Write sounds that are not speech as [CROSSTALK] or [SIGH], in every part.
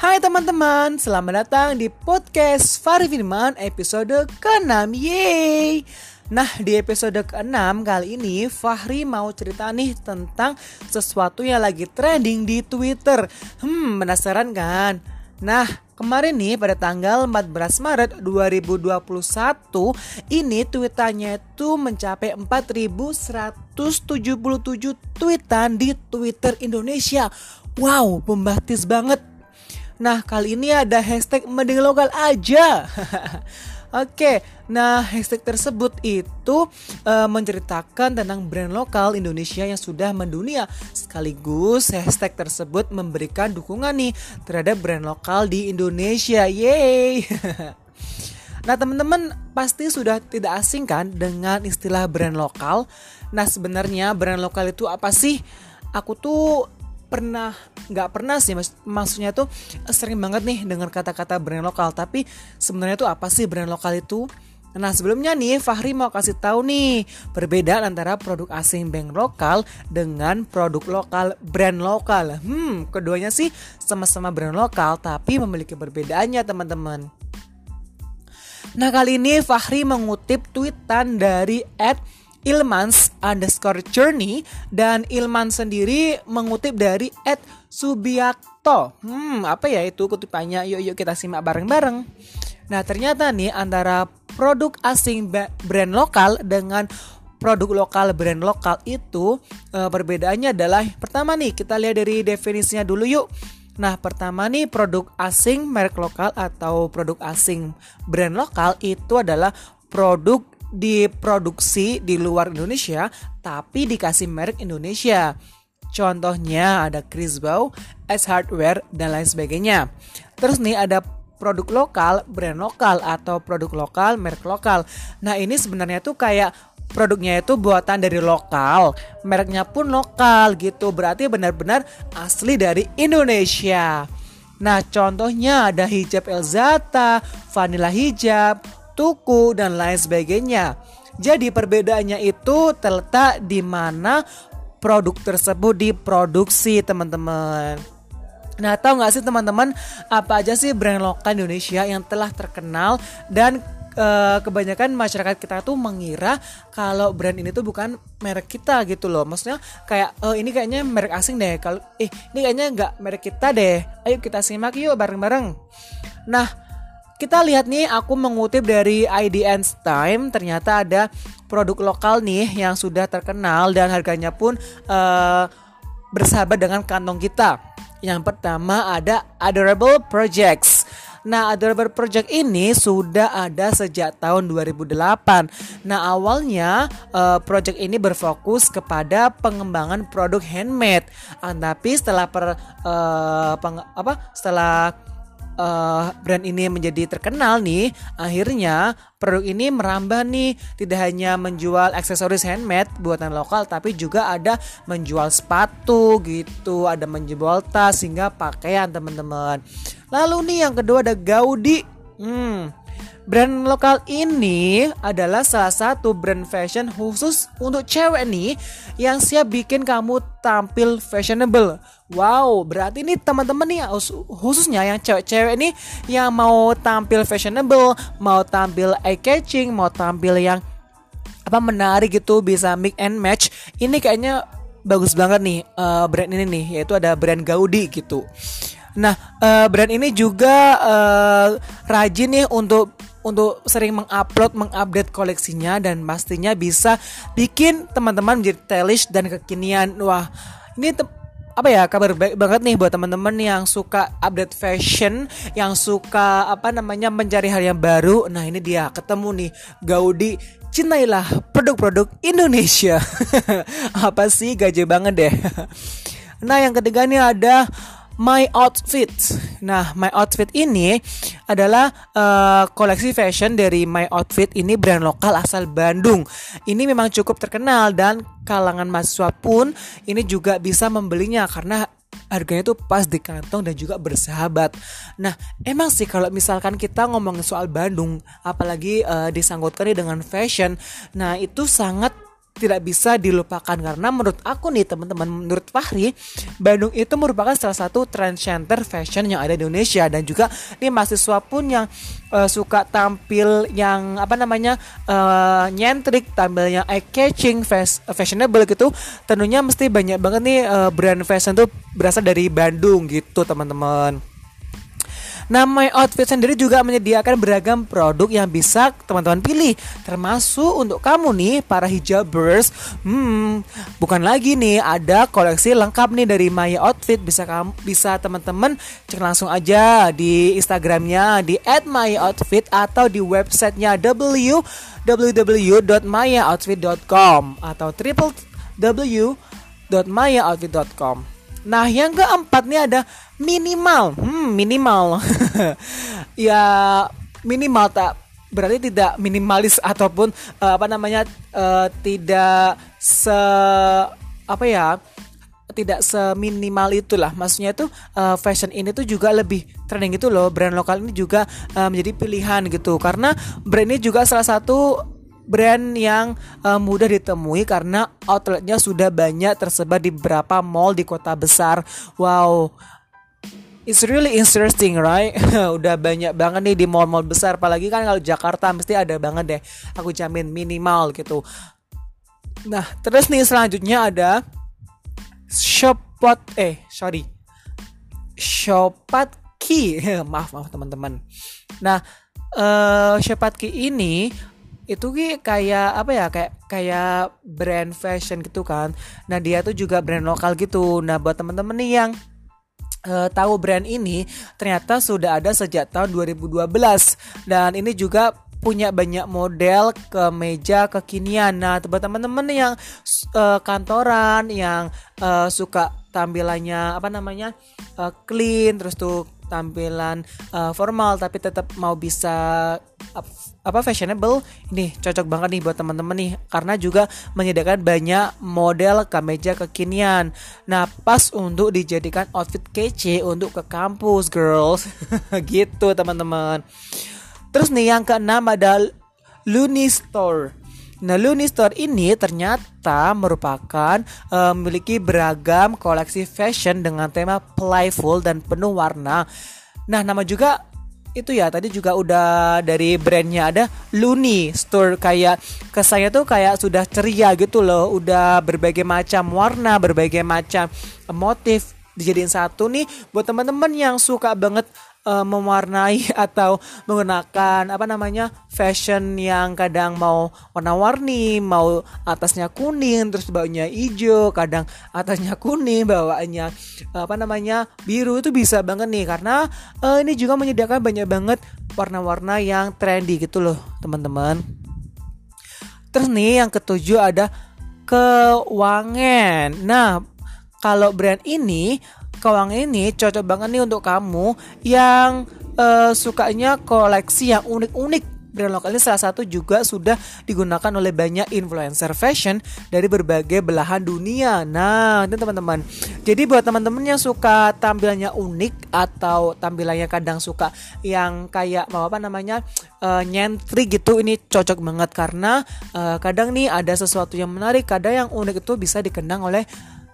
Hai teman-teman, selamat datang di podcast Fari Firman episode ke-6 Yeay Nah di episode ke-6 kali ini Fahri mau cerita nih tentang sesuatu yang lagi trending di Twitter. Hmm penasaran kan? Nah kemarin nih pada tanggal 14 Maret 2021 Ini tweetannya itu mencapai 4177 tweetan di Twitter Indonesia. Wow, bombastis banget Nah, kali ini ada hashtag mending lokal aja. [LAUGHS] Oke, nah hashtag tersebut itu uh, menceritakan tentang brand lokal Indonesia yang sudah mendunia. Sekaligus hashtag tersebut memberikan dukungan nih terhadap brand lokal di Indonesia. Yeay. [LAUGHS] Nah teman-teman pasti sudah tidak asing kan dengan istilah brand lokal Nah sebenarnya brand lokal itu apa sih? Aku tuh pernah nggak pernah sih maksudnya tuh sering banget nih dengar kata-kata brand lokal tapi sebenarnya tuh apa sih brand lokal itu Nah sebelumnya nih Fahri mau kasih tahu nih perbedaan antara produk asing bank lokal dengan produk lokal brand lokal. Hmm, keduanya sih sama-sama brand lokal tapi memiliki perbedaannya teman-teman. Nah kali ini Fahri mengutip tweetan dari Ed Ilmans underscore journey dan Ilman sendiri mengutip dari Ed Subiakto. Hmm, apa ya itu kutipannya? Yuk yuk kita simak bareng-bareng. Nah, ternyata nih antara produk asing brand lokal dengan produk lokal brand lokal itu e, perbedaannya adalah pertama nih kita lihat dari definisinya dulu yuk. Nah, pertama nih produk asing merek lokal atau produk asing brand lokal itu adalah produk diproduksi di luar Indonesia tapi dikasih merek Indonesia. Contohnya ada Chris Bow, S Hardware dan lain sebagainya. Terus nih ada produk lokal, brand lokal atau produk lokal, merek lokal. Nah, ini sebenarnya tuh kayak produknya itu buatan dari lokal, mereknya pun lokal gitu. Berarti benar-benar asli dari Indonesia. Nah, contohnya ada hijab Elzata, vanilla hijab, tuku, dan lain sebagainya. Jadi perbedaannya itu terletak di mana produk tersebut diproduksi teman-teman. Nah tahu nggak sih teman-teman apa aja sih brand lokal Indonesia yang telah terkenal dan uh, kebanyakan masyarakat kita tuh mengira kalau brand ini tuh bukan merek kita gitu loh. Maksudnya kayak oh ini kayaknya merek asing deh. Kalau eh ini kayaknya nggak merek kita deh. Ayo kita simak yuk bareng-bareng. Nah, kita lihat nih, aku mengutip dari IDN Time, ternyata ada produk lokal nih yang sudah terkenal dan harganya pun uh, bersahabat dengan kantong kita. Yang pertama ada Adorable Projects. Nah, Adorable Project ini sudah ada sejak tahun 2008. Nah, awalnya uh, project ini berfokus kepada pengembangan produk handmade. Uh, tapi setelah per uh, peng, apa? Setelah uh, brand ini menjadi terkenal nih, akhirnya produk ini merambah nih tidak hanya menjual aksesoris handmade buatan lokal tapi juga ada menjual sepatu gitu, ada menjual tas hingga pakaian teman-teman. Lalu nih yang kedua ada Gaudi. Hmm, Brand lokal ini adalah salah satu brand fashion khusus untuk cewek nih yang siap bikin kamu tampil fashionable. Wow, berarti ini teman-teman nih khususnya yang cewek-cewek nih yang mau tampil fashionable, mau tampil eye catching, mau tampil yang apa menarik gitu bisa mix and match. Ini kayaknya bagus banget nih uh, brand ini nih yaitu ada brand Gaudi gitu. Nah, uh, brand ini juga uh, rajin nih untuk untuk sering mengupload, mengupdate koleksinya dan pastinya bisa bikin teman-teman menjadi stylish dan kekinian. Wah, ini apa ya kabar baik banget nih buat teman-teman yang suka update fashion, yang suka apa namanya mencari hal yang baru. Nah, ini dia ketemu nih Gaudi Cintailah produk-produk Indonesia. [LAUGHS] apa sih gaje banget deh. [LAUGHS] nah, yang ketiga nih ada My Outfit. Nah, My Outfit ini adalah uh, koleksi fashion dari My Outfit ini brand lokal asal Bandung. Ini memang cukup terkenal dan kalangan mahasiswa pun ini juga bisa membelinya karena harganya tuh pas di kantong dan juga bersahabat. Nah, emang sih kalau misalkan kita ngomongin soal Bandung, apalagi uh, disanggutkan dengan fashion, nah itu sangat tidak bisa dilupakan. Karena menurut aku nih teman-teman menurut Fahri Bandung itu merupakan salah satu trend center fashion yang ada di Indonesia. Dan juga nih mahasiswa pun yang uh, suka tampil yang apa namanya uh, nyentrik tampilnya eye catching fashionable gitu tentunya mesti banyak banget nih uh, brand fashion tuh berasal dari Bandung gitu teman-teman Nah, My Outfit sendiri juga menyediakan beragam produk yang bisa teman-teman pilih, termasuk untuk kamu nih para hijabers. Hmm, bukan lagi nih ada koleksi lengkap nih dari My Outfit bisa kamu bisa teman-teman cek langsung aja di Instagramnya di @myoutfit atau di websitenya www.myaoutfit.com atau www.myaoutfit.com. Nah, yang keempat nih ada minimal. Hmm, minimal. [LAUGHS] ya minimal tak berarti tidak minimalis ataupun uh, apa namanya uh, tidak se apa ya tidak seminimal itulah maksudnya itu uh, fashion ini tuh juga lebih trending gitu loh brand lokal ini juga uh, menjadi pilihan gitu karena brand ini juga salah satu brand yang uh, mudah ditemui karena outletnya sudah banyak tersebar di beberapa mall di kota besar. Wow, It's really interesting, right? [LAUGHS] Udah banyak banget nih di mall-mall besar, apalagi kan kalau Jakarta mesti ada banget deh. Aku jamin minimal gitu. Nah, terus nih selanjutnya ada Shopot eh sorry Shopat Key [LAUGHS] maaf maaf teman-teman. Nah, uh, Shopat Key ini itu kayak apa ya kayak kayak brand fashion gitu kan. Nah dia tuh juga brand lokal gitu. Nah buat temen-temen nih yang uh, tahu brand ini ternyata sudah ada sejak tahun 2012 dan ini juga punya banyak model ke meja kekinian. Nah, buat teman-teman yang uh, kantoran yang uh, suka tampilannya apa namanya uh, clean terus tuh tampilan uh, formal tapi tetap mau bisa uh, apa fashionable ini cocok banget nih buat teman-teman nih karena juga menyediakan banyak model kemeja kekinian. Nah, pas untuk dijadikan outfit kece untuk ke kampus, girls. [LAUGHS] gitu, teman-teman. Terus nih yang keenam ada Looney Store. Nah, Looney Store ini ternyata merupakan uh, memiliki beragam koleksi fashion dengan tema playful dan penuh warna. Nah, nama juga itu ya tadi juga udah dari brandnya ada Looney Store. Kayak kesannya tuh kayak sudah ceria gitu loh, udah berbagai macam warna, berbagai macam motif dijadiin satu nih. Buat teman-teman yang suka banget uh, mewarnai [LAUGHS] atau menggunakan apa namanya fashion yang kadang mau warna-warni, mau atasnya kuning terus bawahnya hijau, kadang atasnya kuning, bawahnya apa namanya biru itu bisa banget nih karena uh, ini juga menyediakan banyak banget warna-warna yang trendy gitu loh, teman-teman. Terus nih yang ketujuh ada kewangan. Nah, kalau brand ini Kawang ini cocok banget nih untuk kamu yang uh, sukanya koleksi yang unik-unik. Brand lokal ini salah satu juga sudah digunakan oleh banyak influencer fashion dari berbagai belahan dunia. Nah, ini teman-teman. Jadi buat teman-teman yang suka tampilannya unik atau tampilannya kadang suka yang kayak mau apa namanya uh, nyentri gitu, ini cocok banget karena uh, kadang nih ada sesuatu yang menarik, kadang yang unik itu bisa dikenang oleh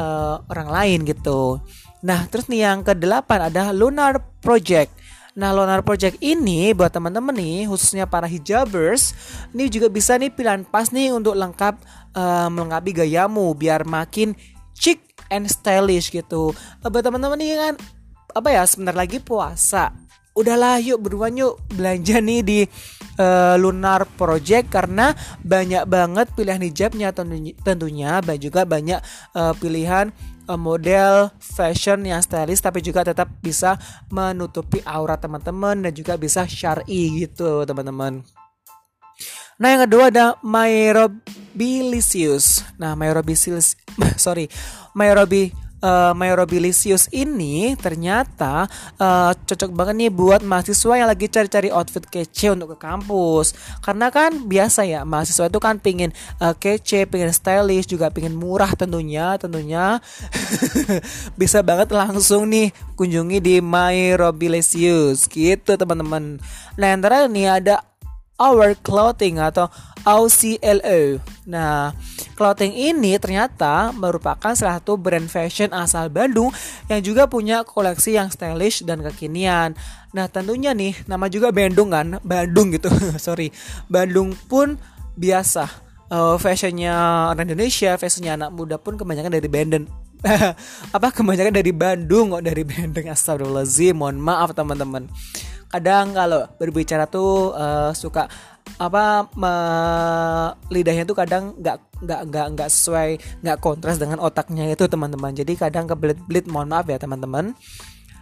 uh, orang lain gitu. Nah, terus nih yang ke-8 ada Lunar Project. Nah, Lunar Project ini buat teman-teman nih, khususnya para hijabers, ini juga bisa nih pilihan pas nih untuk lengkap uh, melengkapi gayamu biar makin chic and stylish gitu. Uh, buat teman-teman nih kan apa ya, sebentar lagi puasa. Udahlah yuk beruan yuk belanja nih di uh, Lunar Project karena banyak banget pilihan hijabnya tentunya, dan juga banyak uh, pilihan model fashion yang stylish tapi juga tetap bisa menutupi aura teman-teman dan juga bisa syar'i gitu teman-teman. Nah yang kedua ada Myrobilisius. Nah Myrobilisius, [LAUGHS] sorry, Myrobi uh, Myrobilisius ini ternyata uh, cocok banget nih buat mahasiswa yang lagi cari-cari outfit kece untuk ke kampus. Karena kan biasa ya mahasiswa itu kan pingin uh, kece, pingin stylish, juga pingin murah tentunya, tentunya [LAUGHS] bisa banget langsung nih kunjungi di Myrobilisius gitu teman-teman. Nah antara ini ada our clothing atau OCLO. Nah, clothing ini ternyata merupakan salah satu brand fashion asal Bandung yang juga punya koleksi yang stylish dan kekinian. Nah, tentunya nih nama juga Bandung kan, Bandung gitu. [LAUGHS] Sorry, Bandung pun biasa. Uh, fashionnya orang Indonesia, fashionnya anak muda pun kebanyakan dari Bandung. [LAUGHS] apa kebanyakan dari Bandung kok dari Bandung astagfirullahaladzim mohon maaf teman-teman kadang kalau berbicara tuh uh, suka apa lidahnya tuh kadang nggak nggak nggak nggak sesuai nggak kontras dengan otaknya itu teman-teman. Jadi kadang kebelit-belit mohon maaf ya teman-teman.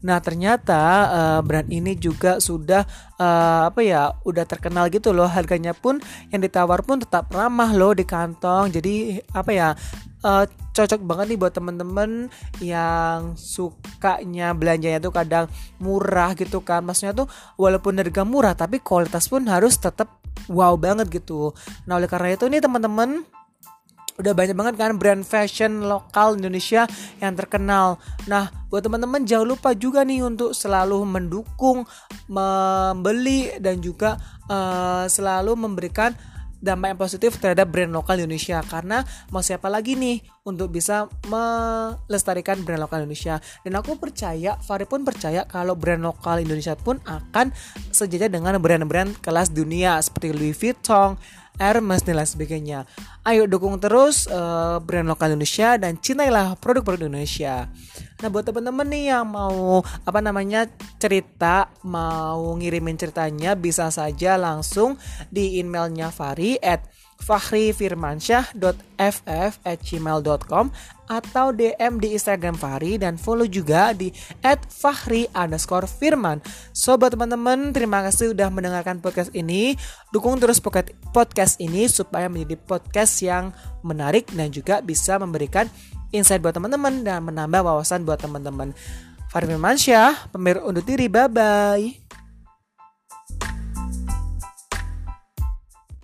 Nah ternyata uh, brand ini juga sudah uh, apa ya udah terkenal gitu loh. Harganya pun yang ditawar pun tetap ramah loh di kantong. Jadi apa ya uh, cocok banget nih buat temen-temen yang sukanya belanjanya tuh kadang murah gitu kan. Maksudnya tuh walaupun harga murah tapi kualitas pun harus tetap wow banget gitu. Nah oleh karena itu nih teman-teman udah banyak banget kan brand fashion lokal Indonesia yang terkenal. Nah, buat teman-teman jangan lupa juga nih untuk selalu mendukung, membeli dan juga uh, selalu memberikan dampak yang positif terhadap brand lokal Indonesia karena mau siapa lagi nih untuk bisa melestarikan brand lokal Indonesia dan aku percaya Fari pun percaya kalau brand lokal Indonesia pun akan sejajar dengan brand-brand kelas dunia seperti Louis Vuitton, Hermes dan lain sebagainya. Ayo dukung terus uh, brand lokal Indonesia dan cintailah produk-produk Indonesia. Nah buat teman-teman nih yang mau apa namanya cerita, mau ngirimin ceritanya bisa saja langsung di emailnya Fari at fahrifirmansyah.ff@gmail.com atau DM di Instagram Fahri dan follow juga di @fahri underscore firman. Sobat teman-teman, terima kasih sudah mendengarkan podcast ini. Dukung terus podcast ini supaya menjadi podcast yang menarik dan juga bisa memberikan insight buat teman-teman dan menambah wawasan buat teman-teman. Fahri Firmansyah, pemirsa undur diri, bye-bye.